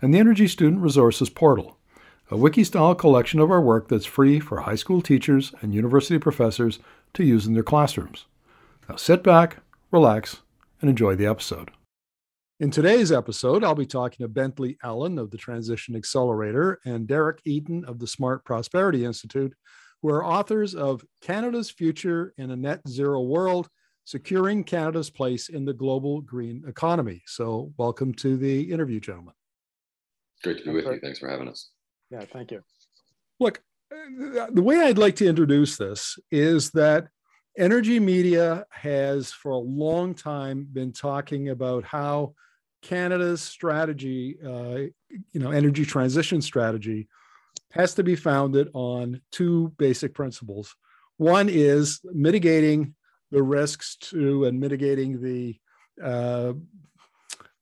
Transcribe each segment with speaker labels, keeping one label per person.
Speaker 1: and the Energy Student Resources Portal, a wiki-style collection of our work that's free for high school teachers and university professors to use in their classrooms. Now sit back, relax, and enjoy the episode. In today's episode, I'll be talking to Bentley Allan of the Transition Accelerator and Derek Eaton of the Smart Prosperity Institute, who are authors of Canada's Future in a Net Zero World Securing Canada's Place in the Global Green Economy. So, welcome to the interview, gentlemen.
Speaker 2: Great to be with you. Thanks for having us.
Speaker 3: Yeah, thank you.
Speaker 1: Look, the way I'd like to introduce this is that energy media has for a long time been talking about how Canada's strategy, uh, you know, energy transition strategy, has to be founded on two basic principles. One is mitigating the risks to and mitigating the uh,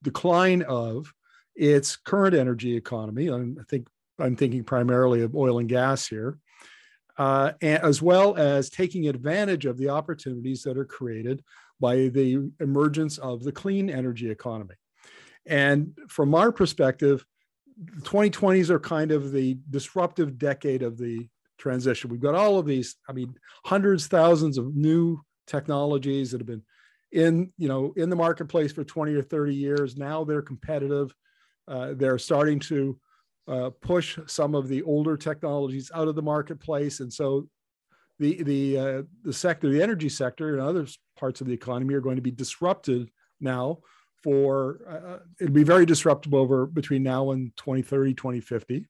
Speaker 1: decline of its current energy economy. I think I'm thinking primarily of oil and gas here, uh, as well as taking advantage of the opportunities that are created by the emergence of the clean energy economy. And from our perspective, the 2020s are kind of the disruptive decade of the transition. We've got all of these, I mean, hundreds, thousands of new technologies that have been in, you know, in the marketplace for 20 or 30 years. Now they're competitive uh, they're starting to uh, push some of the older technologies out of the marketplace, and so the the uh, the sector, the energy sector, and other parts of the economy are going to be disrupted now. For uh, uh, it'll be very disruptive over between now and 2030, 2050.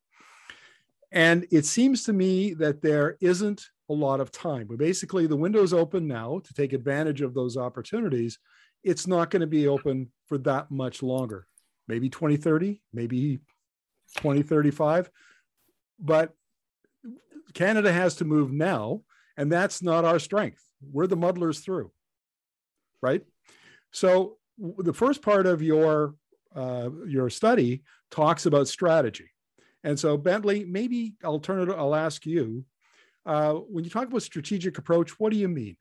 Speaker 1: And it seems to me that there isn't a lot of time. But basically, the window's open now to take advantage of those opportunities. It's not going to be open for that much longer maybe 2030, maybe 2035. But Canada has to move now, and that's not our strength. We're the muddlers through, right? So the first part of your uh, your study talks about strategy, and so Bentley, maybe I'll turn it. I'll ask you uh, when you talk about strategic approach. What do you mean?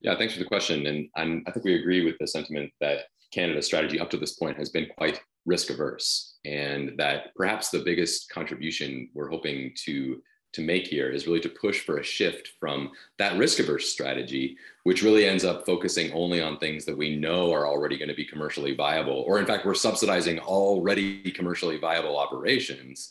Speaker 2: Yeah, thanks for the question, and I'm, I think we agree with the sentiment that Canada's strategy up to this point has been quite risk averse, and that perhaps the biggest contribution we're hoping to to make here is really to push for a shift from that risk averse strategy, which really ends up focusing only on things that we know are already going to be commercially viable, or in fact, we're subsidizing already commercially viable operations,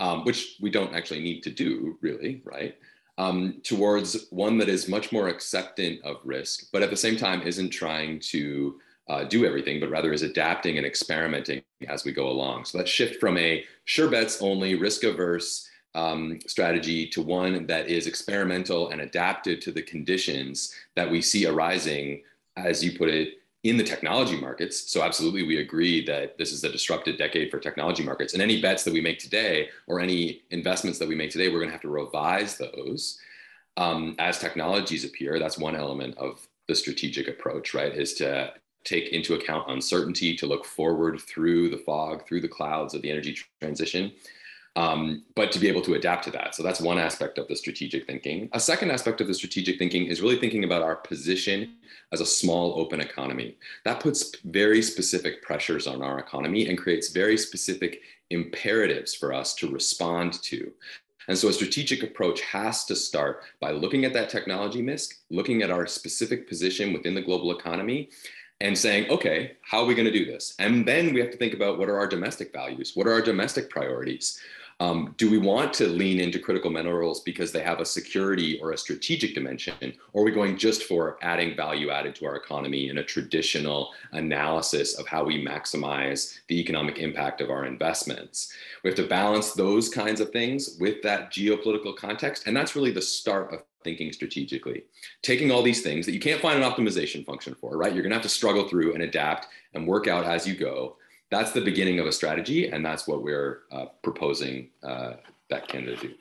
Speaker 2: um, which we don't actually need to do, really, right? Um, towards one that is much more acceptant of risk, but at the same time isn't trying to uh, do everything, but rather is adapting and experimenting as we go along. So that shift from a sure bets only, risk averse um, strategy to one that is experimental and adapted to the conditions that we see arising, as you put it, in the technology markets. So, absolutely, we agree that this is a disrupted decade for technology markets. And any bets that we make today or any investments that we make today, we're going to have to revise those um, as technologies appear. That's one element of the strategic approach, right? Is to take into account uncertainty, to look forward through the fog, through the clouds of the energy transition, um, but to be able to adapt to that. So that's one aspect of the strategic thinking. A second aspect of the strategic thinking is really thinking about our position as a small open economy. That puts very specific pressures on our economy and creates very specific imperatives for us to respond to. And so a strategic approach has to start by looking at that technology risk, looking at our specific position within the global economy, and saying, okay, how are we going to do this? And then we have to think about what are our domestic values? What are our domestic priorities? Um, do we want to lean into critical minerals because they have a security or a strategic dimension? Or are we going just for adding value added to our economy in a traditional analysis of how we maximize the economic impact of our investments? We have to balance those kinds of things with that geopolitical context. And that's really the start of thinking strategically. Taking all these things that you can't find an optimization function for, right? You're going to have to struggle through and adapt and work out as you go. that's the beginning of a strategy, and that's what we're uh, proposing uh, that Canada do.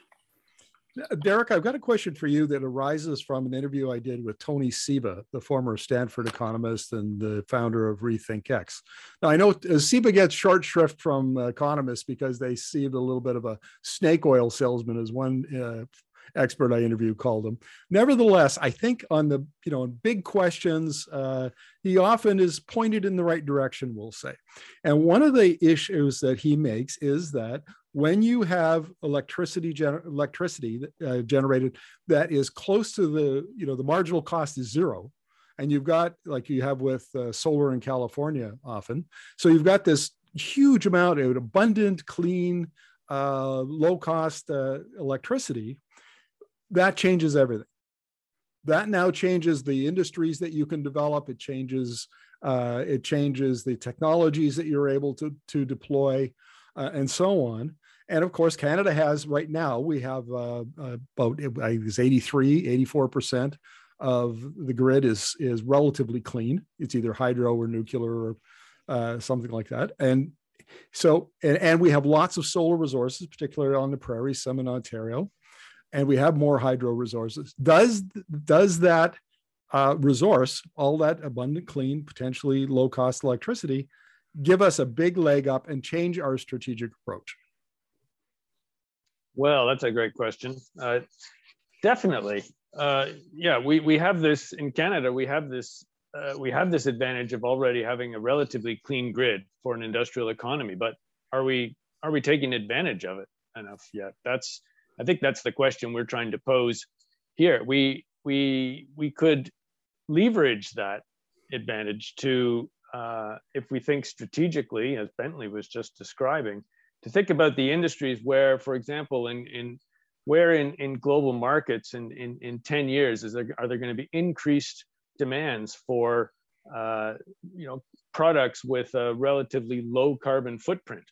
Speaker 1: Derek, I've got a question for you that arises from an interview I did with Tony Seba, the former Stanford economist and the founder of RethinkX. Now, I know uh, Seba gets short shrift from economists because they see a little bit of a snake oil salesman, as one uh, expert I interviewed called him. Nevertheless, I think on the you know on big questions, uh, he often is pointed in the right direction. We'll say, and one of the issues that he makes is that when you have electricity gener- electricity uh, generated that is close to the you know the marginal cost is zero and you've got like you have with uh, solar in california often so you've got this huge amount of abundant clean uh, low cost uh, electricity that changes everything that now changes the industries that you can develop it changes uh, it changes the technologies that you're able to, to deploy uh, and so on and of course, Canada has right now, we have uh, about, it's 83, 84% of the grid is, is relatively clean. It's either hydro or nuclear or uh, something like that. And so, and, and we have lots of solar resources, particularly on the prairie, some in Ontario, and we have more hydro resources. Does, does that uh, resource, all that abundant, clean, potentially low cost electricity, give us a big leg up and change our strategic approach?
Speaker 3: Well, that's a great question. Uh, definitely. Uh, yeah, we, we have this in Canada, we have this uh, we have this advantage of already having a relatively clean grid for an industrial economy, but are we are we taking advantage of it enough yet? That's I think that's the question we're trying to pose here. We we we could leverage that advantage to uh, if we think strategically, as Bentley was just describing, to think about the industries where, for example, in, in where in, in global markets in, in, in 10 years is there, are there going to be increased demands for uh, you know products with a relatively low carbon footprint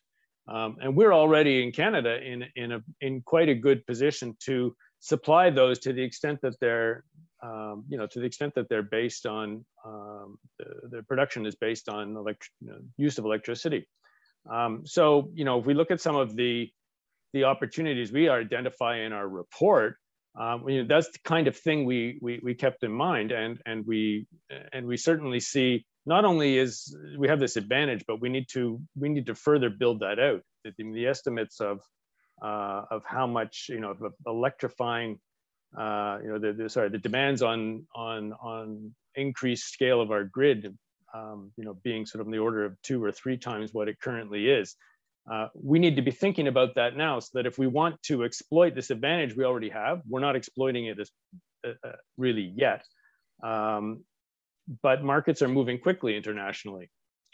Speaker 3: um, and we're already in Canada in, in, a, in quite a good position to supply those to the extent that they're um, you know to the extent that they're based on um, the, the, production is based on use of electricity. Um, so, you know, if we look at some of the the opportunities we identify in our report, um, you know, that's the kind of thing we, we we kept in mind, and and we and we certainly see not only is we have this advantage, but we need to we need to further build that out. The, the estimates of uh, of how much you know of electrifying uh, you know the, the, sorry the demands on on on increased scale of our grid um, you know, being sort of in the order of two or three times what it currently is. Uh, we need to be thinking about that now so that if we want to exploit this advantage we already have, we're not exploiting it as uh, uh, really yet. Um, but markets are moving quickly internationally.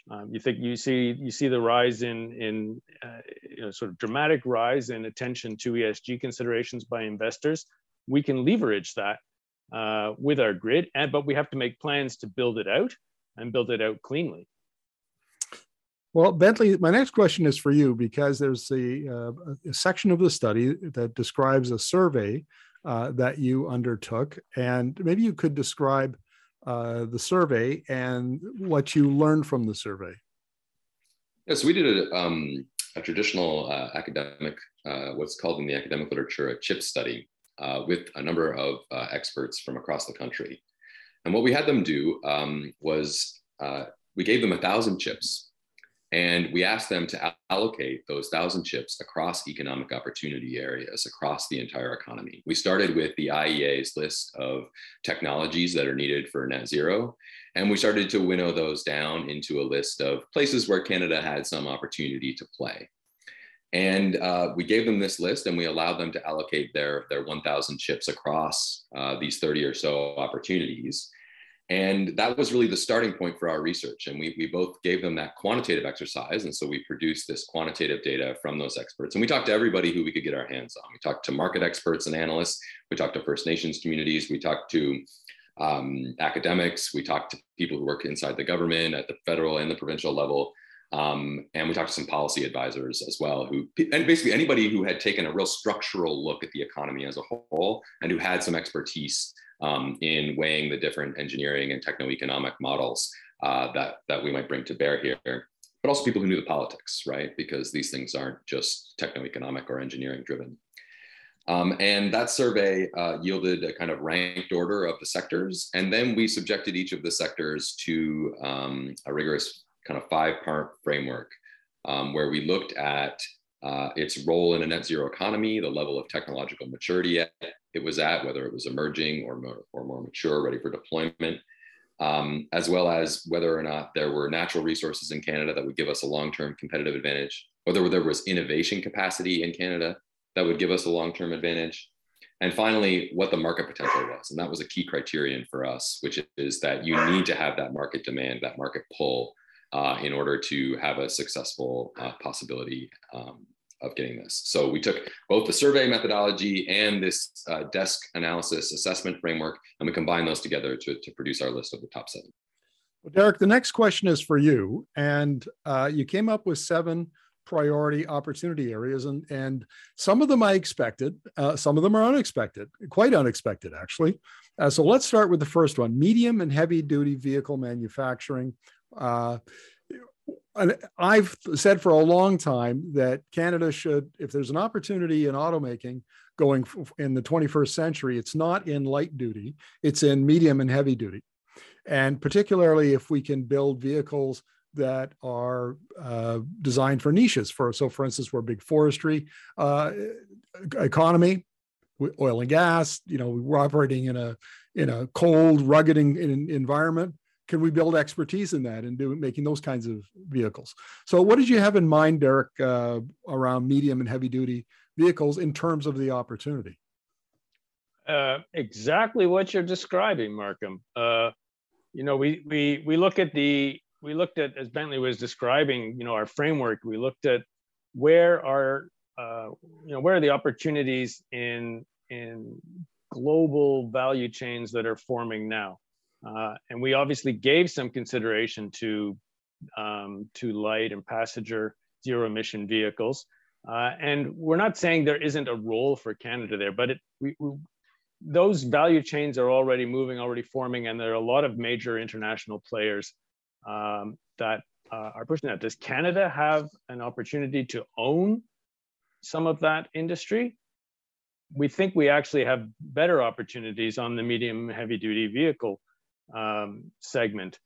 Speaker 3: Um, you think you see you see the rise in in uh, you know, sort of dramatic rise in attention to ESG considerations by investors. We can leverage that uh, with our grid, and but we have to make plans to build it out and build it out cleanly.
Speaker 1: Well, Bentley, my next question is for you because there's a, uh, a section of the study that describes a survey uh, that you undertook, and maybe you could describe uh, the survey and what you learned from the survey.
Speaker 2: Yes, we did a, um, a traditional uh, academic, uh, what's called in the academic literature a chip study, uh, with a number of experts from across the country. And what we had them do um, was uh, we gave them a thousand chips and we asked them to allocate those thousand chips across economic opportunity areas across the entire economy. We started with the IEA's list of technologies that are needed for net zero. And we started to winnow those down into a list of places where Canada had some opportunity to play. And uh, we gave them this list and we allowed them to allocate their, their 1,000 chips across uh, these 30 or so opportunities. And that was really the starting point for our research. And we, we both gave them that quantitative exercise. And so we produced this quantitative data from those experts. And we talked to everybody who we could get our hands on. We talked to market experts and analysts. We talked to First Nations communities. We talked to um, academics. We talked to people who work inside the government at the federal and the provincial level. Um, and we talked to some policy advisors as well, who and basically anybody who had taken a real structural look at the economy as a whole and who had some expertise um, in weighing the different engineering and techno-economic models uh, that, that we might bring to bear here. But also people who knew the politics, right? Because these things aren't just techno-economic or engineering driven. Um, and that survey uh, yielded a kind of ranked order of the sectors. And then we subjected each of the sectors to um, a rigorous kind of five part framework um, where we looked at uh, its role in a net zero economy, the level of technological maturity it was at, whether it was emerging or more, or more mature, ready for deployment, um, as well as whether or not there were natural resources in Canada that would give us a long-term competitive advantage, whether there was innovation capacity in Canada that would give us a long-term advantage, and finally, what the market potential was. And that was a key criterion for us, which is that you need to have that market demand, that market pull uh, in order to have a successful uh, possibility um, of getting this. So we took both the survey methodology and this uh, desk analysis assessment framework, and we combined those together to, to produce our list of the top seven.
Speaker 1: Well, Derek, the next question is for you. And uh, you came up with seven priority opportunity areas, and, and some of them I expected, uh, some of them are unexpected, quite unexpected, actually. Uh, so let's start with the first one medium and heavy duty vehicle manufacturing. Uh, I've said for a long time that Canada should, if there's an opportunity in automaking going in the 21st century, it's not in light duty, it's in medium and heavy duty. And particularly if we can build vehicles that are uh, designed for niches. For so, for instance, we're big forestry uh, economy, oil and gas. You know, we're operating in a in a cold, rugged in, in environment can we build expertise in that and do making those kinds of vehicles? So, what did you have in mind, Derek, uh, around medium and heavy duty vehicles in terms of the opportunity?
Speaker 3: Uh, exactly what you're describing, Markham. Uh, you know, we we we look at the we looked at as Bentley was describing, you know, our framework. We looked at where are uh, you know where are the opportunities in in global value chains that are forming now uh, and we obviously gave some consideration to, um, to light and passenger zero emission vehicles. Uh, and we're not saying there isn't a role for Canada there, but it, we, we, those value chains are already moving, already forming, and there are a lot of major international players um, that uh, are pushing that. Does Canada have an opportunity to own some of that industry? We think we actually have better opportunities on the medium heavy duty vehicle um, segment.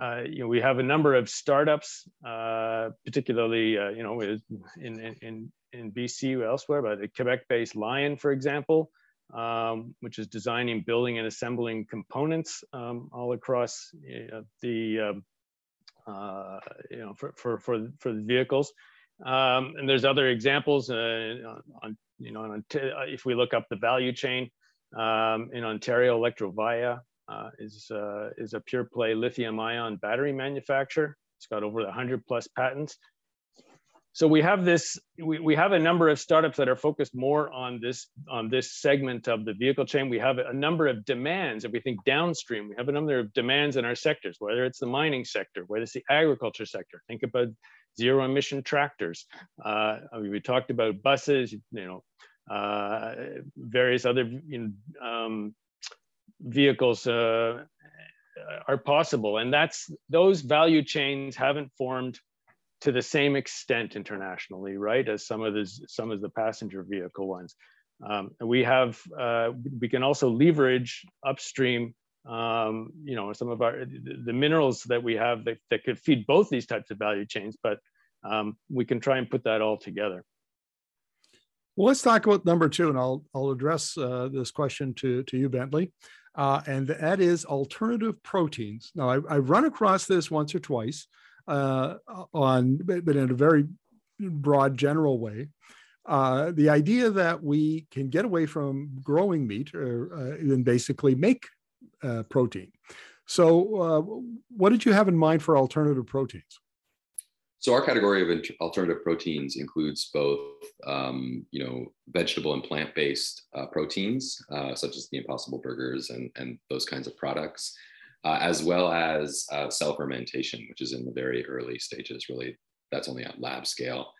Speaker 3: Uh, you know, we have a number of startups, uh, particularly, uh, you know, in, in, in BC elsewhere, but the Quebec-based Lion, for example, um, which is designing, building, and assembling components um, all across the, um, uh, you know, for, for, for, for the vehicles. Um, and there's other examples uh, on, you know, on if we look up the value chain um, in Ontario, Electrovaya uh, is, uh, is a pure play lithium ion battery manufacturer. It's got over 100 plus patents. So we have this, we, we have a number of startups that are focused more on this, on this segment of the vehicle chain. We have a number of demands. If we think downstream, we have a number of demands in our sectors, whether it's the mining sector, whether it's the agriculture sector. Think about zero emission tractors. Uh, we talked about buses, you know, uh, various other you know, um, vehicles uh, are possible. And that's those value chains haven't formed to the same extent internationally, right, as some of the some of the passenger vehicle ones. Um, we have uh, we can also leverage upstream, um, you know, some of our the minerals that we have that, that could feed both these types of value chains, but um, we can try and put that all together.
Speaker 1: Well, let's talk about number two, and I'll I'll address uh, this question to to you, Bentley uh, and that is alternative proteins. Now, I, have run across this once or twice uh, on, but in a very broad, general way. Uh, the idea that we can get away from growing meat or, uh, and basically make uh, protein. So, uh, what did you have in mind for alternative proteins?
Speaker 2: So our category of alternative proteins includes both, um, you know, vegetable and plant-based uh, proteins, uh, such as the Impossible Burgers and, and those kinds of products, uh, as well as uh, cell fermentation, which is in the very early stages. Really, that's only at lab scale.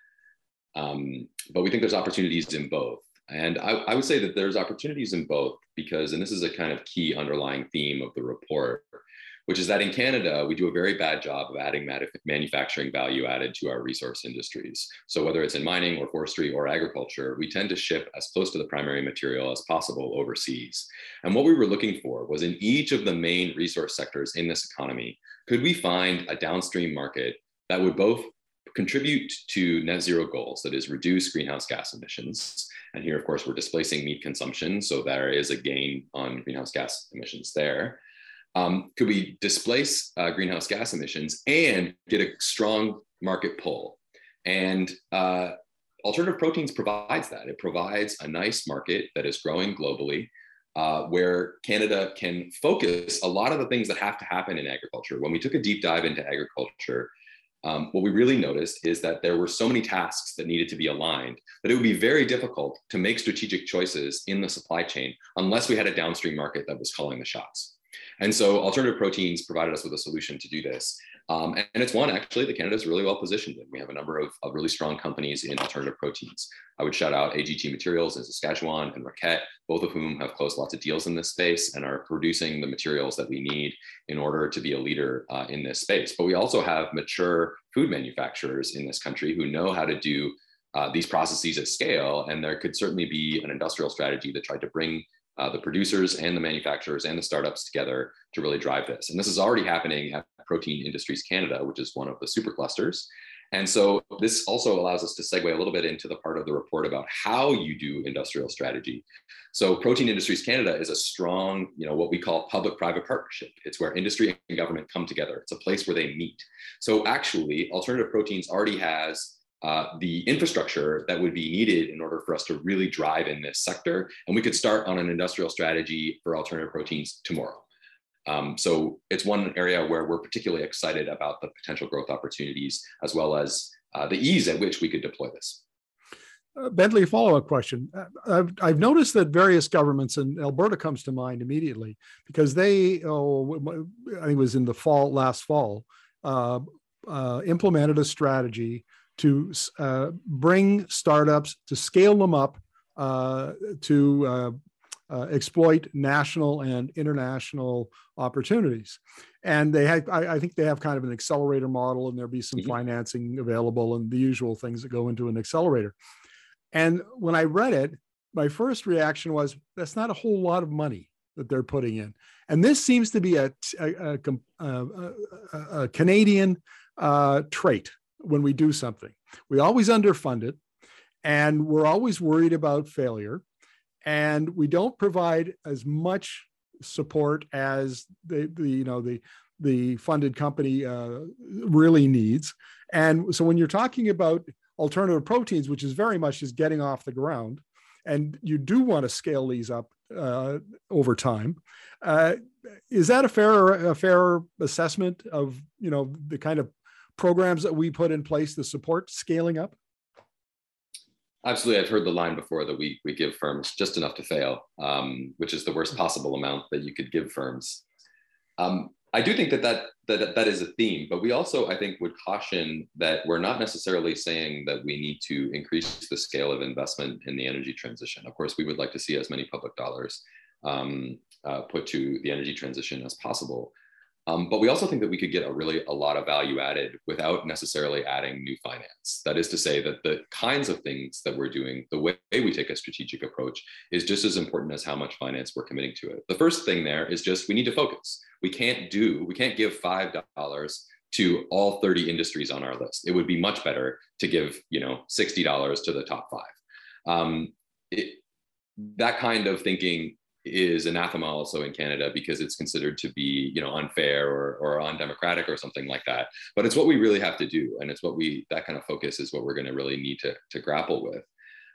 Speaker 2: Um, but we think there's opportunities in both. And I, I would say that there's opportunities in both because, and this is a kind of key underlying theme of the report, which is that in Canada, we do a very bad job of adding manufacturing value added to our resource industries. So whether it's in mining or forestry or agriculture, we tend to ship as close to the primary material as possible overseas. And what we were looking for was in each of the main resource sectors in this economy, could we find a downstream market that would both contribute to net zero goals, that is reduce greenhouse gas emissions. And here, of course, we're displacing meat consumption. So there is a gain on greenhouse gas emissions there um, could we displace uh, greenhouse gas emissions and get a strong market pull? And uh, alternative proteins provides that. It provides a nice market that is growing globally, uh, where Canada can focus a lot of the things that have to happen in agriculture. When we took a deep dive into agriculture, um, what we really noticed is that there were so many tasks that needed to be aligned that it would be very difficult to make strategic choices in the supply chain unless we had a downstream market that was calling the shots. And so alternative proteins provided us with a solution to do this. Um, and, and, it's one actually that Canada is really well positioned in. We have a number of, of, really strong companies in alternative proteins. I would shout out AGT Materials in Saskatchewan and Roquette, both of whom have closed lots of deals in this space and are producing the materials that we need in order to be a leader uh, in this space. But we also have mature food manufacturers in this country who know how to do uh, these processes at scale. And there could certainly be an industrial strategy that tried to bring uh, the producers and the manufacturers and the startups together to really drive this. And this is already happening at Protein Industries Canada, which is one of the super clusters. And so this also allows us to segue a little bit into the part of the report about how you do industrial strategy. So Protein Industries Canada is a strong, you know, what we call public-private partnership. It's where industry and government come together. It's a place where they meet. So actually, Alternative Proteins already has uh, the infrastructure that would be needed in order for us to really drive in this sector. And we could start on an industrial strategy for alternative proteins tomorrow. Um, so it's one area where we're particularly excited about the potential growth opportunities, as well as uh, the ease at which we could deploy this.
Speaker 1: Uh, Bentley, follow-up question. Uh, I've, I've, noticed that various governments, and Alberta comes to mind immediately, because they, oh, I think it was in the fall, last fall, uh, uh implemented a strategy to uh, bring startups, to scale them up, uh, to uh, uh, exploit national and international opportunities. And they have, I, I, think they have kind of an accelerator model, and there'll be some mm-hmm. financing available and the usual things that go into an accelerator. And when I read it, my first reaction was that's not a whole lot of money that they're putting in. And this seems to be a, a, a, a Canadian uh, trait when we do something. We always underfund it and we're always worried about failure and we don't provide as much support as the, the you know the the funded company uh, really needs and so when you're talking about alternative proteins which is very much just getting off the ground and you do want to scale these up uh, over time uh, is that a fair a fair assessment of you know the kind of programs that we put in place to support scaling up?
Speaker 2: Absolutely. I've heard the line before that we, we give firms just enough to fail, um, which is the worst possible amount that you could give firms. Um, I do think that, that that that is a theme, but we also, I think, would caution that we're not necessarily saying that we need to increase the scale of investment in the energy transition. Of course, we would like to see as many public dollars um, uh, put to the energy transition as possible. Um, but we also think that we could get a really a lot of value added without necessarily adding new finance. That is to say that the kinds of things that we're doing, the way we take a strategic approach is just as important as how much finance we're committing to it. The first thing there is just we need to focus. We can't do, we can't give $5 to all 30 industries on our list. It would be much better to give, you know, $60 to the top five. Um, it, that kind of thinking is anathema also in Canada because it's considered to be, you know, unfair or, or undemocratic or something like that. But it's what we really have to do. And it's what we, that kind of focus is what we're going to really need to, to grapple with.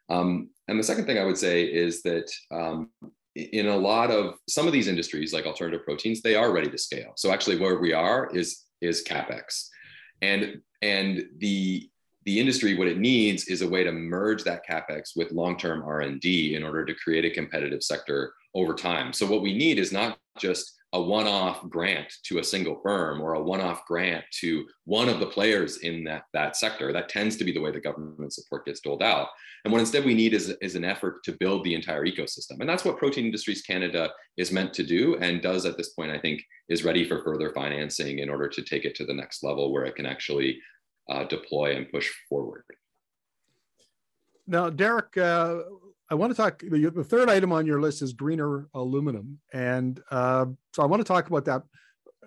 Speaker 2: Um, and the second thing I would say is that um, in a lot of some of these industries, like alternative proteins, they are ready to scale. So actually where we are is, is CapEx. And, and the the industry what it needs is a way to merge that capex with long-term r&d in order to create a competitive sector over time so what we need is not just a one-off grant to a single firm or a one-off grant to one of the players in that, that sector. That tends to be the way the government support gets doled out. And what instead we need is, is an effort to build the entire ecosystem. And that's what Protein Industries Canada is meant to do and does at this point, I think, is ready for further financing in order to take it to the next level where it can actually uh, deploy and push forward.
Speaker 1: Now, Derek, uh, I want to talk. The, the, third item on your list is greener aluminum, and uh, so I want to talk about that,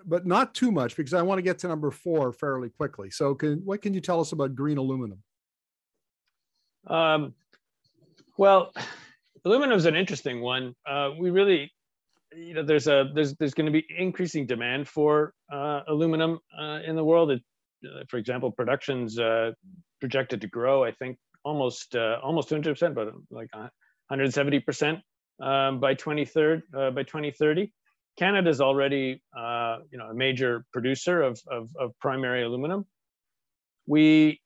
Speaker 1: but not too much because I want to get to number four fairly quickly. So, can, what can you tell us about green aluminum? Um,
Speaker 3: well, aluminum is an interesting one. Uh, we really, you know, there's a there's there's going to be increasing demand for uh, aluminum uh, in the world. It, for example, production's uh, projected to grow. I think almost uh, almost 200 percent, but like 170 percent um, by 2030. Uh, by 2030, Canada is already uh, you know a major producer of, of, of primary aluminum. We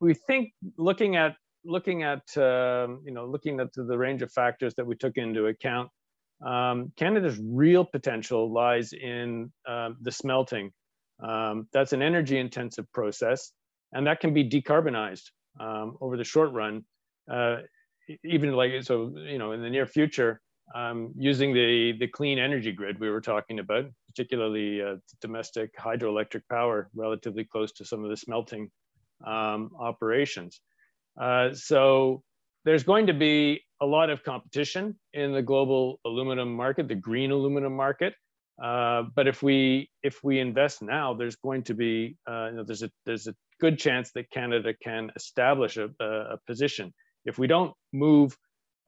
Speaker 3: we think looking at looking at um, you know looking at the range of factors that we took into account, um, Canada's real potential lies in uh, the smelting. Um, that's an energy intensive process, and that can be decarbonized um, over the short run, uh, even like so, you know, in the near future, um, using the the clean energy grid we were talking about, particularly uh, domestic hydroelectric power, relatively close to some of the smelting um, operations. Uh, so there's going to be a lot of competition in the global aluminum market, the green aluminum market. Uh, but if we if we invest now, there's going to be uh, you know, there's a there's a good chance that Canada can establish a, a position. If we don't move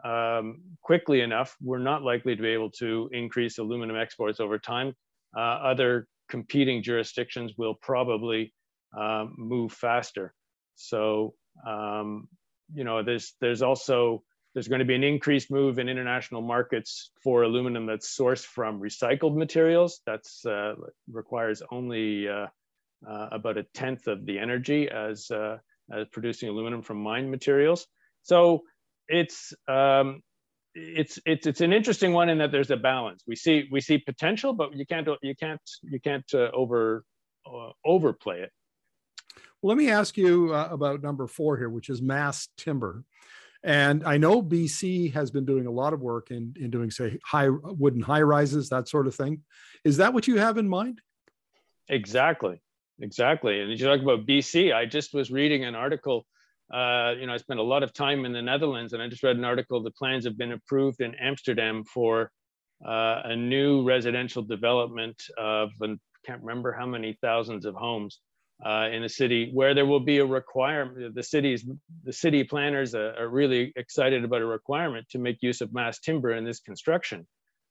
Speaker 3: um, quickly enough, we're not likely to be able to increase aluminum exports over time. Uh, other competing jurisdictions will probably um, move faster. So, um, you know, there's there's also there's going to be an increased move in international markets for aluminum that's sourced from recycled materials. That's uh, requires only uh, uh, about a tenth of the energy as, uh, as producing aluminum from mined materials. So it's, um, it's, it's, it's an interesting one in that there's a balance. We see, we see potential, but you can't, you can't, you can't uh, over, uh, overplay it.
Speaker 1: Well, let me ask you uh, about number four here, which is mass timber. And I know BC has been doing a lot of work in, in doing, say, high wooden high rises, that sort of thing. Is that what you have in mind?
Speaker 3: Exactly. Exactly. And you talk about BC, I just was reading an article. Uh, you know, I spent a lot of time in the Netherlands, and I just read an article. The plans have been approved in Amsterdam for uh, a new residential development of, I can't remember how many thousands of homes uh, in a city, where there will be a requirement. The cities, the city planners are, really excited about a requirement to make use of mass timber in this construction.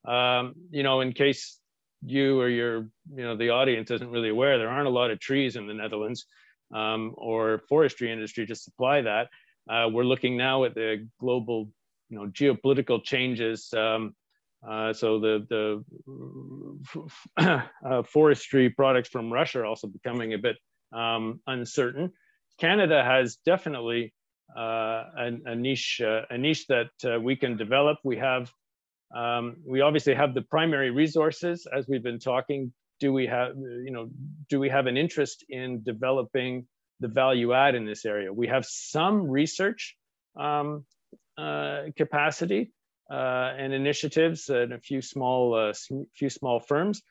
Speaker 3: Um, you know, in case you or your you know the audience isn't really aware there aren't a lot of trees in the netherlands um, or forestry industry to supply that uh, we're looking now at the global you know geopolitical changes um, uh, so the the uh, forestry products from russia are also becoming a bit um, uncertain canada has definitely uh, a, a, niche uh, a niche that uh, we can develop we have um, we obviously have the primary resources, as we've been talking. Do we have, you know, do we have an interest in developing the value add in this area? We have some research um, uh, capacity uh, and initiatives and a few small, uh, few small firms.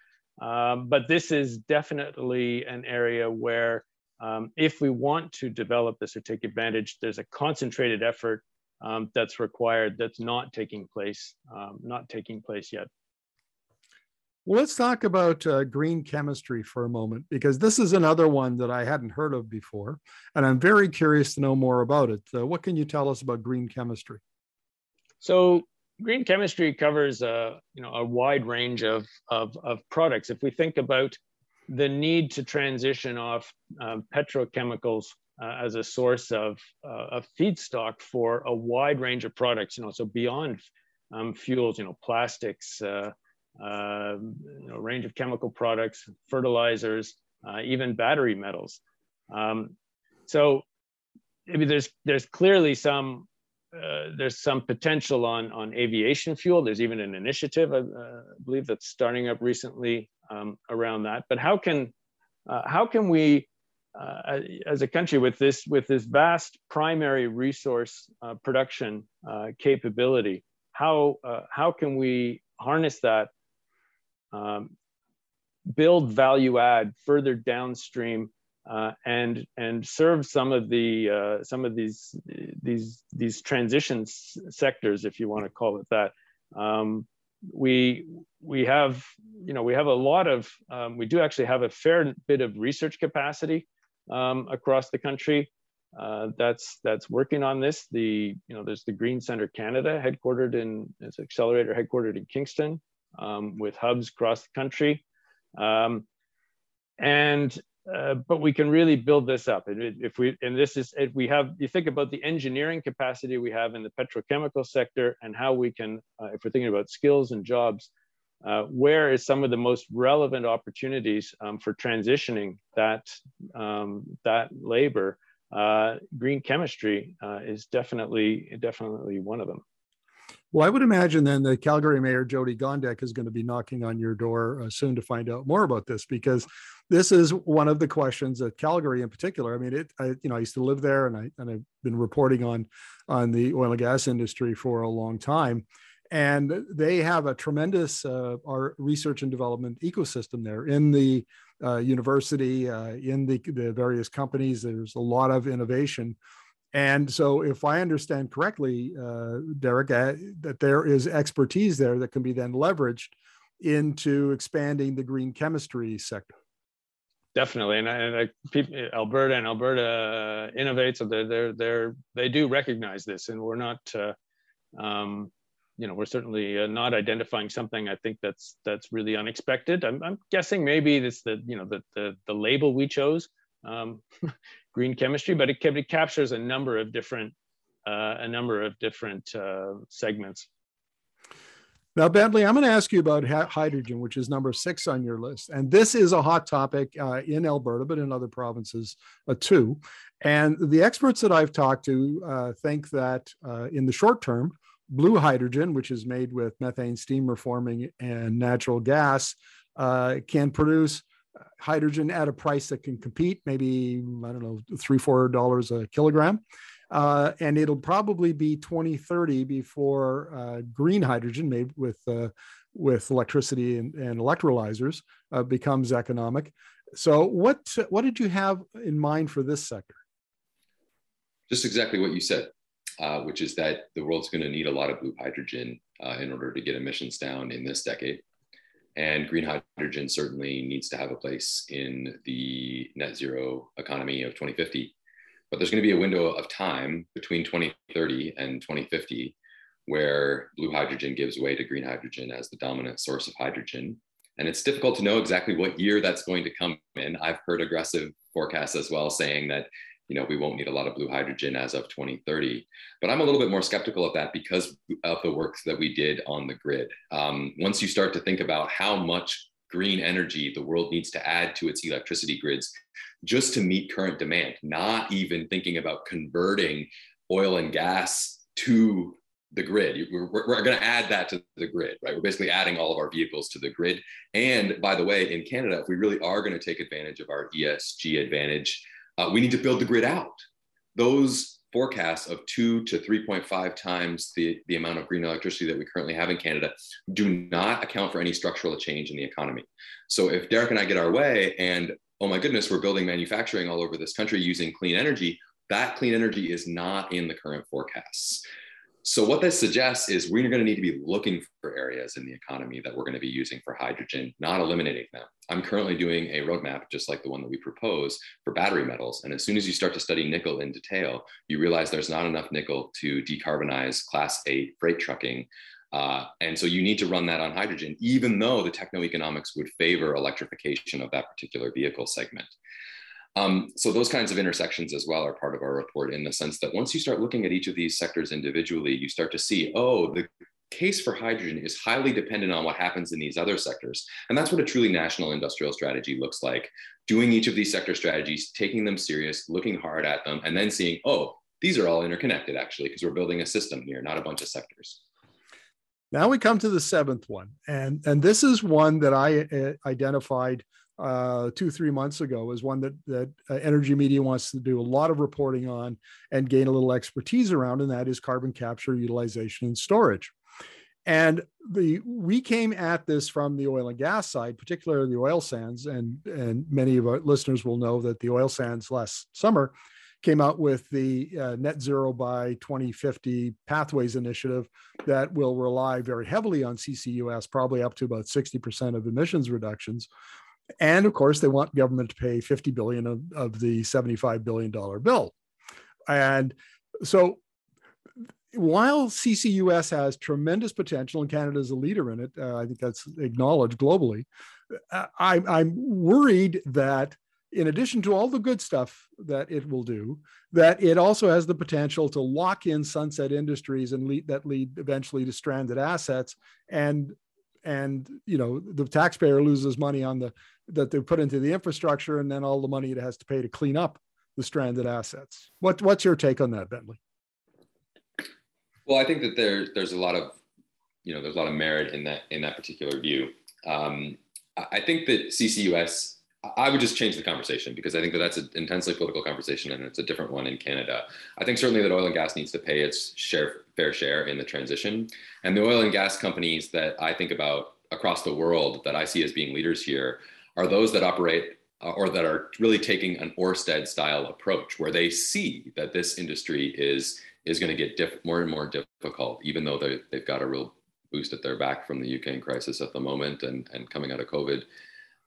Speaker 3: Um, but this is definitely an area where um, if we want to develop this or take advantage, there's a concentrated effort um, that's required that's not taking place, um, not taking place yet.
Speaker 1: Well, let's talk about uh, green chemistry for a moment, because this is another one that I hadn't heard of before, and I'm very curious to know more about it. Uh, what can you tell us about green chemistry?
Speaker 3: So, green chemistry covers a you know a wide range of of, of products. If we think about the need to transition off um, petrochemicals uh, as a source of, uh, of feedstock for a wide range of products, you know, so beyond um, fuels, you know, plastics, uh, uh you know, range of chemical products, fertilizers, uh, even battery metals. Um, so I mean, there's, there's clearly some uh, there's some potential on, on aviation fuel. There's even an initiative, I uh, believe, that's starting up recently um, around that. But how can, uh, how can we, uh, as a country with this, with this vast primary resource uh, production capability, how, how can we harness that, um, build value add further downstream uh, and and serve some of the uh, some of these these these transition sectors, if you want to call it that. Um, we we have you know we have a lot of um, we do actually have a fair bit of research capacity um, across the country uh, that's that's working on this. The you know there's the GreenCentre Canada headquartered in it's accelerator headquartered in Kingston um, with hubs across the country. Um, and uh, but we can really build this up. And if we, and this is, if we have, you think about the engineering capacity we have in the petrochemical sector and how we can, uh, if we're thinking about skills and jobs, uh, where is some of the most relevant opportunities um, for transitioning that, um, that labor? Uh, green chemistry uh, is definitely, definitely one of them.
Speaker 1: Well, I would imagine then the Calgary Mayor Jyoti Gondek is going to be knocking on your door uh, soon to find out more about this because this is one of the questions that Calgary in particular. I mean, it. I, you know, I used to live there, and I and I've been reporting on on the oil and gas industry for a long time, and they have a tremendous uh, our research and development ecosystem there in the uh, university, uh, in the the various companies. There's a lot of innovation and so, if I understand correctly, uh, Derek, uh, that there is expertise there that can be then leveraged into expanding the green chemistry sector.
Speaker 3: Definitely, and, and I, people, Alberta and Alberta uh, innovates. So they're, they're they're they do recognize this, and we're not. Uh, um, you know, we're certainly uh, not identifying something. I think that's that's really unexpected. I'm, I'm guessing maybe this the you know the the, the label we chose um, green chemistry, but it, it, captures a number of different uh, a number of different uh, segments.
Speaker 1: Now, Bentley, I'm going to ask you about hydrogen, which is number six on your list. And this is a hot topic uh, in Alberta, but in other provinces uh, too. And the experts that I've talked to uh, think that uh, in the short term, blue hydrogen, which is made with methane steam reforming and natural gas, can produce hydrogen at a price that can compete, maybe, I don't know, three, four dollars a kilogram. Uh, and it'll probably be 2030 before uh, green hydrogen made with uh, with electricity and, and electrolyzers uh, becomes economic. So, what what did you have in mind for this sector?
Speaker 2: Just exactly what you said, uh, which is that the world's going to need a lot of blue hydrogen uh, in order to get emissions down in this decade. And green hydrogen certainly needs to have a place in the net zero economy of 2050. But there's going to be a window of time between 2030 and 2050 where blue hydrogen gives way to green hydrogen as the dominant source of hydrogen. And it's difficult to know exactly what year that's going to come in. I've heard aggressive forecasts as well saying that you know, we won't need a lot of blue hydrogen as of 2030. But I'm a little bit more skeptical of that because of the work that we did on the grid. Um, once you start to think about how much green energy the world needs to add to its electricity grids just to meet current demand, not even thinking about converting oil and gas to the grid. We're, we're going to add that to the grid, right? We're basically adding all of our vehicles to the grid. And by the way, in Canada, if we really are going to take advantage of our ESG advantage, uh, we need to build the grid out. Those forecasts of two to 3.5 times the, the amount of green electricity that we currently have in Canada do not account for any structural change in the economy. So if Derek and I get our way and oh my goodness, we're building manufacturing all over this country using clean energy, that clean energy is not in the current forecasts. So what this suggests is we're going to need to be looking for areas in the economy that we're going to be using for hydrogen, not eliminating them. I'm currently doing a roadmap, just like the one that we propose for battery metals. And as soon as you start to study nickel in detail, you realize there's not enough nickel to decarbonize class eight freight trucking. Uh, and so you need to run that on hydrogen, even though the techno-economics would favor electrification of that particular vehicle segment. Um, so those kinds of intersections as well are part of our report in the sense that once you start looking at each of these sectors individually, you start to see, oh, the case for hydrogen is highly dependent on what happens in these other sectors. And that's what a truly national industrial strategy looks like. Doing each of these sector strategies, taking them serious, looking hard at them, and then seeing, oh, these are all interconnected actually, because we're building a system here, not a bunch of sectors.
Speaker 1: Now we come to the seventh one, and and this is one that I uh, identified uh, two three months ago as one that that uh, energy media wants to do a lot of reporting on and gain a little expertise around, and that is carbon capture, utilization, and storage. And the we came at this from the oil and gas side, particularly the oil sands, and and many of our listeners will know that the oil sands last summer came out with the uh, net zero by 2050 pathways initiative that will rely very heavily on CCUS, probably up to about 60% of emissions reductions. And of course, they want government to pay 50 billion of, of the 75 billion dollar bill. And so while CCUS has tremendous potential and Canada is a leader in it, uh, I think that's acknowledged globally. Uh, I, I'm worried that in addition to all the good stuff that it will do, that it also has the potential to lock in sunset industries and lead, that lead eventually to stranded assets and and you know the taxpayer loses money on the that they put into the infrastructure and then all the money it has to pay to clean up the stranded assets. What what's your take on that, Bentley?
Speaker 2: Well, I think that there, there's a lot of, you know, there's a lot of merit in that in that particular view. Um, I think that CCUS, I would just change the conversation because I think that that's an intensely political conversation and it's a different one in Canada. I think certainly that oil and gas needs to pay its share, fair share in the transition. And the oil and gas companies that I think about across the world that I see as being leaders here are those that operate uh, or that are really taking an Orsted style approach where they see that this industry is is going to get diff- more and more difficult, even though they, they've got a real boost at their back from the Ukraine crisis at the moment and, and coming out of COVID.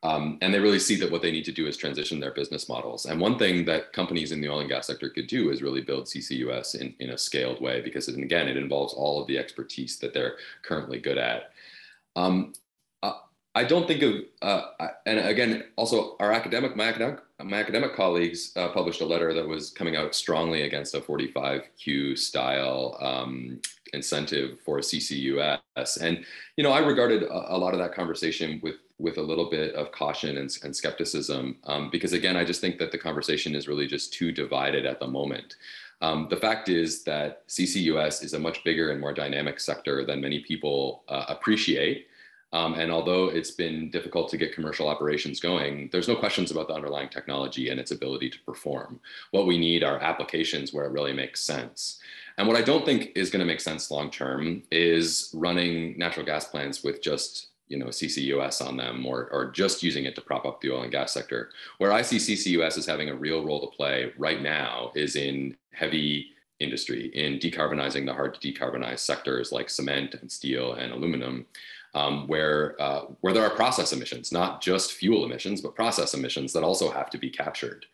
Speaker 2: Um, and they really see that what they need to do is transition their business models. And one thing that companies in the oil and gas sector could do is really build CCUS in, in a scaled way, because it, again, it involves all of the expertise that they're currently good at. Um, I don't think of, uh, and again, also our academic, my academic, my academic colleagues uh, published a letter that was coming out strongly against a 45Q style um, incentive for CCUS. And, you know, I regarded a, a, lot of that conversation with, with a little bit of caution and, and skepticism, um, because again, I just think that the conversation is really just too divided at the moment. Um, the fact is that CCUS is a much bigger and more dynamic sector than many people uh, appreciate. Um, and although it's been difficult to get commercial operations going, there's no questions about the underlying technology and its ability to perform. What we need are applications where it really makes sense. And what I don't think is going to make sense long term is running natural gas plants with just you know CCUS on them or, or just using it to prop up the oil and gas sector. Where I see CCUS as having a real role to play right now is in heavy industry, in decarbonizing the hard to decarbonize sectors like cement and steel and aluminum um, where, uh, where there are process emissions, not just fuel emissions, but process emissions that also have to be captured.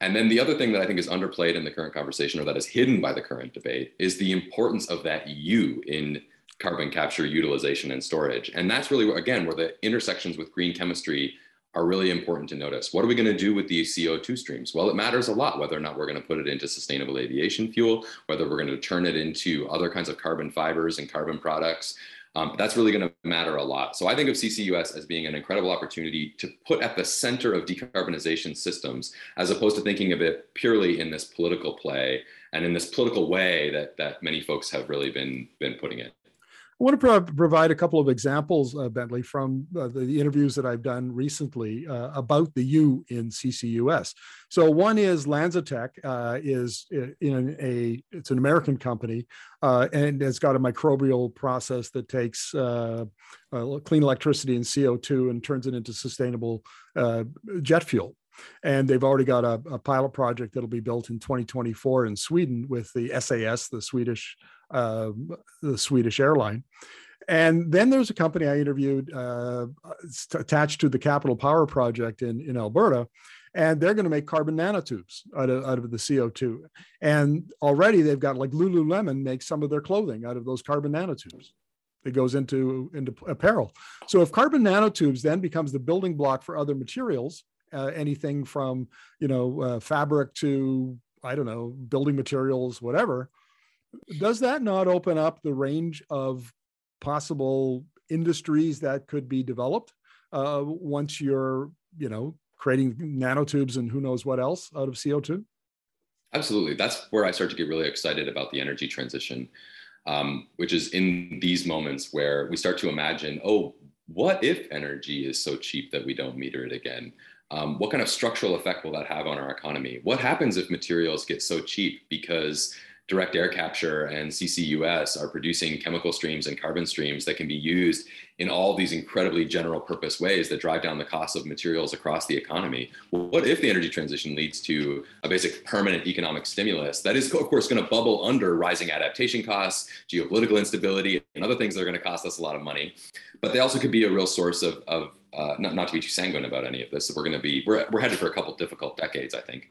Speaker 2: And then the other thing that I think is underplayed in the current conversation or that is hidden by the current debate is the importance of that U in carbon capture, utilization, and storage. And that's really, again, where the intersections with green chemistry are really important to notice. What are we going to do with these CO2 streams? Well, it matters a lot whether or not we're going to put it into sustainable aviation fuel, whether we're going to turn it into other kinds of carbon fibers and carbon products, um, that's really going to matter a lot. So I think of CCUS as being an incredible opportunity to put at the center of decarbonization systems, as opposed to thinking of it purely in this political play and in this political way that that many folks have really been been putting it.
Speaker 1: I want to pro- provide a couple of examples, uh, Bentley, from uh, the, the, interviews that I've done recently uh, about the U in CCUS. So one is LanzaTech uh, is in a it's an American company uh, and it's got a microbial process that takes uh, clean electricity and CO2 and turns it into sustainable jet fuel. And they've already got a, a, pilot project that'll be built in 2024 in Sweden with the SAS, the Swedish uh, the Swedish airline. And then there's a company I interviewed uh, attached to the Capital Power Project in, in Alberta, and they're going to make carbon nanotubes out of, out of the CO2. And already they've got like Lululemon makes some of their clothing out of those carbon nanotubes. It goes into, into apparel. So if carbon nanotubes then becomes the building block for other materials, uh, anything from you know uh, fabric to I don't know building materials, whatever, does that not open up the range of possible industries that could be developed uh, once you're, you know, creating nanotubes and who knows what else out of CO2?
Speaker 2: Absolutely. That's where I start to get really excited about the energy transition, um, which is in these moments where we start to imagine, oh, what if energy is so cheap that we don't meter it again? Um, what kind of structural effect will that have on our economy? What happens if materials get so cheap because direct air capture and CCUS are producing chemical streams and carbon streams that can be used in all these incredibly general purpose ways that drive down the cost of materials across the economy. What if the energy transition leads to a basic permanent economic stimulus that is, of course, going to bubble under rising adaptation costs, geopolitical instability, and other things that are going to cost us a lot of money? But they also could be a real source of, of uh, not, not to be too sanguine about any of this. We're going to be, we're, we're headed for a couple difficult decades, I think.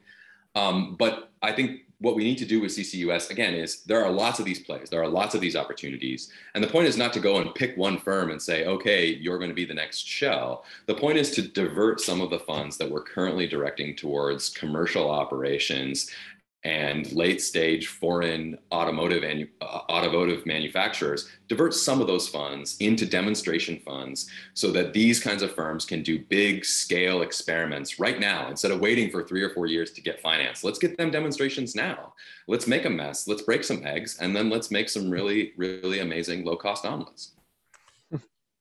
Speaker 2: Um, but I think what we need to do with CCUS again is there are lots of these plays, there are lots of these opportunities. And the point is not to go and pick one firm and say, okay, you're going to be the next Shell. The point is to divert some of the funds that we're currently directing towards commercial operations and late stage foreign automotive and uh, automotive manufacturers divert some of those funds into demonstration funds so that these kinds of firms can do big scale experiments right now instead of waiting for three or four years to get financed. Let's get them demonstrations now. Let's make a mess. Let's break some eggs and then let's make some really really amazing low cost omelets.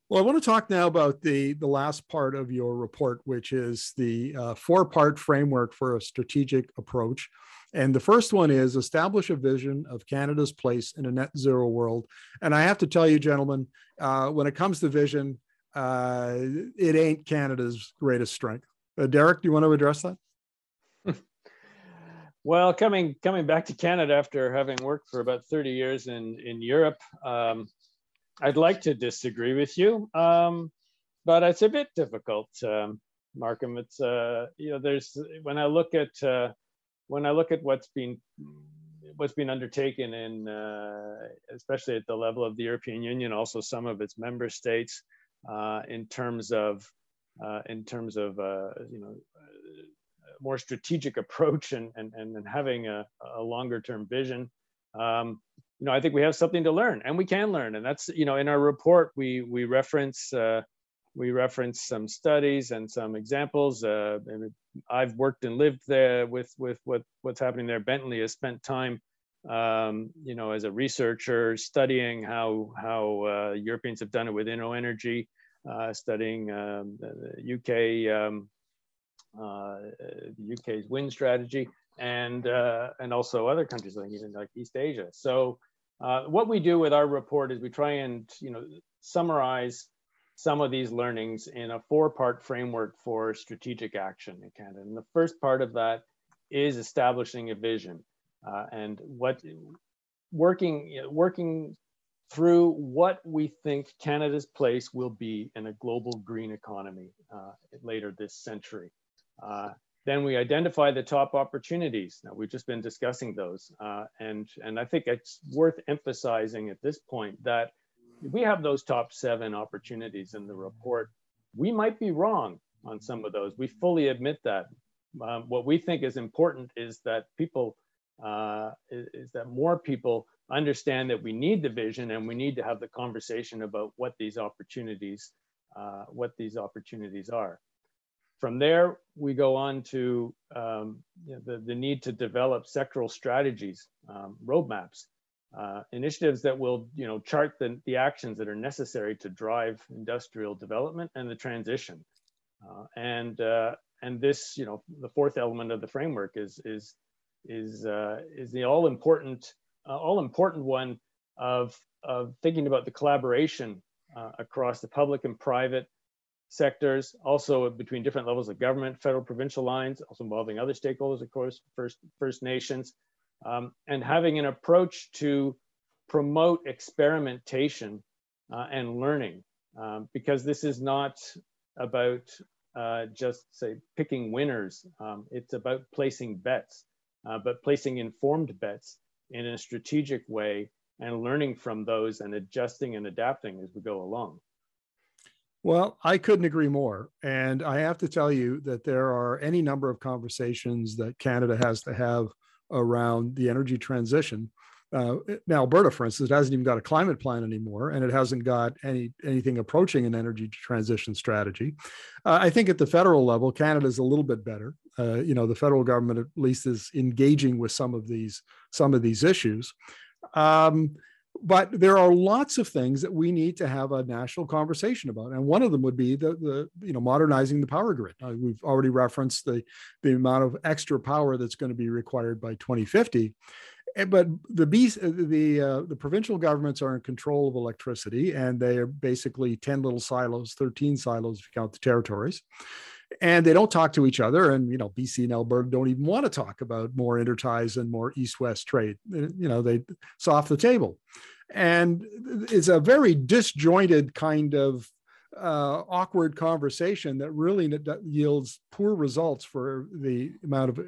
Speaker 1: Well, I want to talk now about the the last part of your report, which is the uh, four part framework for a strategic approach. And the first one is establish a vision of Canada's place in a net zero world. And I have to tell you, gentlemen, uh, when it comes to vision, uh, it ain't Canada's greatest strength. Uh, Derek, do you want to address that?
Speaker 3: well, coming coming back to Canada after having worked for about 30 years in in Europe, um, I'd like to disagree with you, um, but it's a bit difficult, um, Markham. It's uh, you know, there's when I look at uh, when I look at what's been what's been undertaken in uh, especially at the level of the European Union, also some of its member states, uh, in terms of uh, in terms of uh, you know more strategic approach and and and having a, a longer term vision. Um, you know, I think we have something to learn, and we can learn, and that's you know in our report we we reference uh, we reference some studies and some examples. Uh, I've worked and lived there with with what what's happening there. Bentley has spent time, um, you know, as a researcher studying how how uh, Europeans have done it with InnoEnergy, uh, studying um, the UK um, uh, the UK's wind strategy, and uh, and also other countries like even like East Asia. So. Uh, what we do with our report is we try and you know summarize some of these learnings in a four part framework for strategic action in Canada. And the first part of that is establishing a vision uh, and what working, working through what we think Canada's place will be in a global green economy uh, later this century. Uh, then we identify the top opportunities. Now we've just been discussing those, uh, and and I think it's worth emphasizing at this point that we have those top seven opportunities in the report. We might be wrong on some of those. We fully admit that. Um, what we think is important is that people, uh, is, is, that more people understand that we need the vision and we need to have the conversation about what these opportunities, uh, what these opportunities are. From there, we go on to um, you know, the, the need to develop sectoral strategies, um, roadmaps uh, initiatives that will you know chart the, the actions that are necessary to drive industrial development and the transition. Uh, and uh, and this you know the fourth element of the framework is is is uh, is the all important uh, all important one of of thinking about the collaboration across the public and private sectors also between different levels of government federal provincial lines also involving other stakeholders of course first first nations um, and having an approach to promote experimentation uh, and learning um, because this is not about uh, just say picking winners. Um, it's about placing bets, uh, but placing informed bets in a strategic way and learning from those and adjusting and adapting as we go along.
Speaker 1: Well, I couldn't agree more. And I have to tell you that there are any number of conversations that Canada has to have around the energy transition. Uh, now, Alberta, for instance, hasn't even got a climate plan anymore, and it hasn't got any anything approaching an energy transition strategy. Uh, I think at the federal level, Canada is a little bit better. Uh, you know, the federal government at least is engaging with some of these some of these issues. Um, but there are lots of things that we need to have a national conversation about and one of them would be the, the you know modernizing the power grid uh, we've already referenced the the amount of extra power that's going to be required by 2050 Eh, but the uh, the uh, the provincial governments are in control of electricity, and they are basically ten little silos, thirteen silos if you count the territories, and they don't talk to each other. And you know, BC and Alberta don't even want to talk about more interties and more east-west trade. Eh, you know, they it's off the table, and it's a very disjointed kind of uh, awkward conversation that really yields poor results for the amount of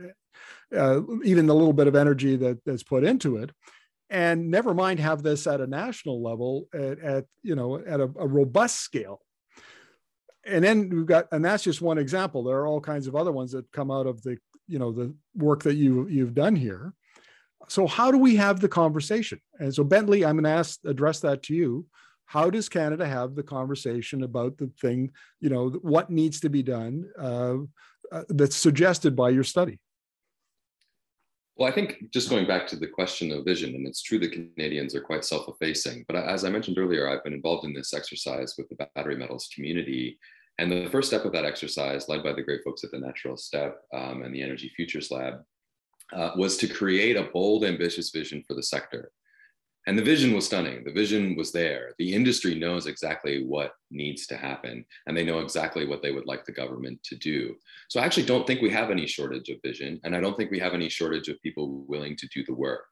Speaker 1: uh, even the little bit of energy that, that's put into it. And never mind have this at a national level at, at you know at a, a, robust scale. And then we've got and that's just one example. There are all kinds of other ones that come out of the you know the work that you you've done here so how do we have the conversation and so bentley i'm going to ask address that to you how does canada have the conversation about the thing you know what needs to be done uh, uh, that's suggested by your study
Speaker 2: well, I think just going back to the question of vision, and it's true that Canadians are quite self effacing. But as I mentioned earlier, I've been involved in this exercise with the battery metals community. And the first step of that exercise, led by the great folks at the Natural Step um, and the Energy Futures Lab, uh, was to create a bold, ambitious vision for the sector. And the vision was stunning. The vision was there. The industry knows exactly what needs to happen, and they know exactly what they would like the government to do. So I actually don't think we have any shortage of vision, and I don't think we have any shortage of people willing to do the work.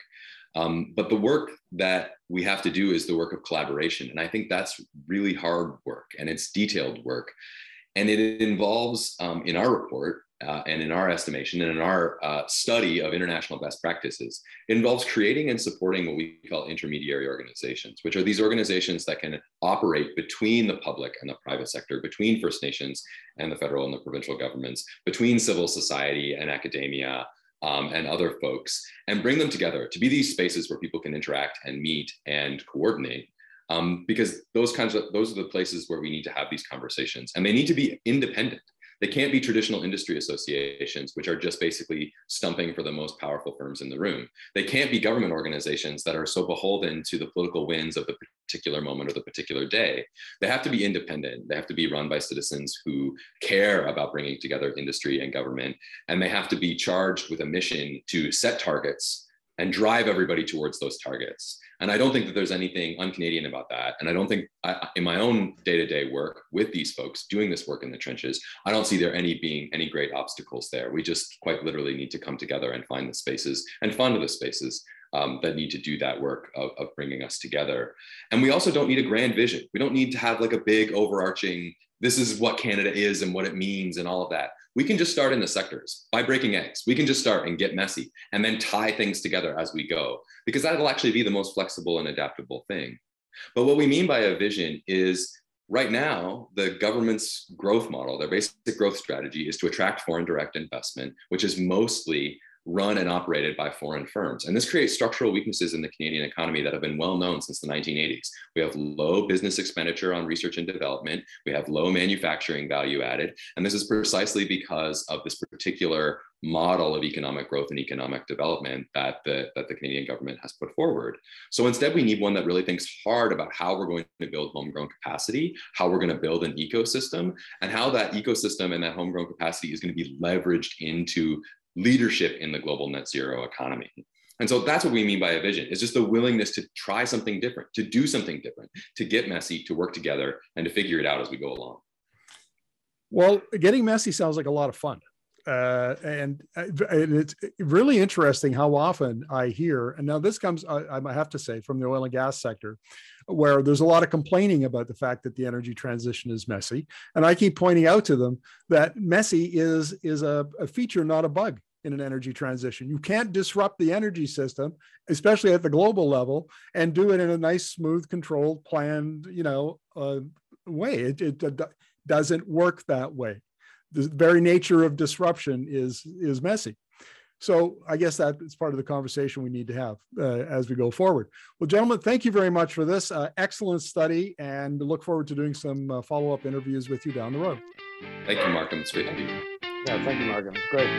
Speaker 2: Um, but the work that we have to do is the work of collaboration. And I think that's really hard work and it's detailed work. And it involves, um, in our report, uh, and in our estimation and in our uh, study of international best practices, involves creating and supporting what we call intermediary organizations, which are these organizations that can operate between the public and the private sector, between First Nations and the federal and the provincial governments, between civil society and academia. Um, and other folks, and bring them together to be these spaces where people can interact and meet and coordinate um, because those kinds of those are the places where we need to have these conversations and they need to be independent they can't be traditional industry associations, which are just basically stumping for the most powerful firms in the room. They can't be government organizations that are so beholden to the political winds of the particular moment or the particular day. They have to be independent. They have to be run by citizens who care about bringing together industry and government. And they have to be charged with a mission to set targets and drive everybody towards those targets. And I don't think that there's anything un-Canadian about that. And I don't think I, in my own day-to-day work with these folks doing this work in the trenches, I don't see there any being any great obstacles there. We just quite literally need to come together and find the spaces and fund the spaces um, that need to do that work of, of bringing us together. And we also don't need a grand vision. We don't need to have like a big overarching, this is what Canada is and what it means and all of that we can just start in the sectors by breaking eggs. We can just start and get messy and then tie things together as we go, because that'll actually be the most flexible and adaptable thing. But what we mean by a vision is right now, the government's growth model, their basic growth strategy is to attract foreign direct investment, which is mostly run and operated by foreign firms. And this creates structural weaknesses in the Canadian economy that have been well known since the 1980s. We have low business expenditure on research and development, we have low manufacturing value added. And this is precisely because of this particular model of economic growth and economic development that the, that the Canadian government has put forward. So instead, we need one that really thinks hard about how we're going to build homegrown capacity, how we're going to build an ecosystem, and how that ecosystem and that homegrown capacity is going to be leveraged into leadership in the global net zero economy. And so that's what we mean by a vision. It's just the willingness to try something different, to do something different, to get messy, to work together, and to figure it out as we go along.
Speaker 1: Well, getting messy sounds like a lot of fun. Uh, and, uh, and, it's really interesting how often I hear, and now this comes, I, I have to say, from the oil and gas sector, where there's a lot of complaining about the fact that the energy transition is messy. And I keep pointing out to them that messy is, is a, a feature, not a bug in an energy transition. You can't disrupt the energy system, especially at the global level, and do it in a nice, smooth, controlled, planned, you know, uh, way. It, it, it doesn't work that way. The very nature of disruption is is messy. So I guess that is part of the conversation we need to have uh, as we go forward. Well, gentlemen, thank you very much for this uh, excellent study, and look forward to doing some uh, follow-up interviews with you down the road.
Speaker 2: Thank you, Markham. It's great to be here.
Speaker 3: Yeah, thank you, Markham. Great.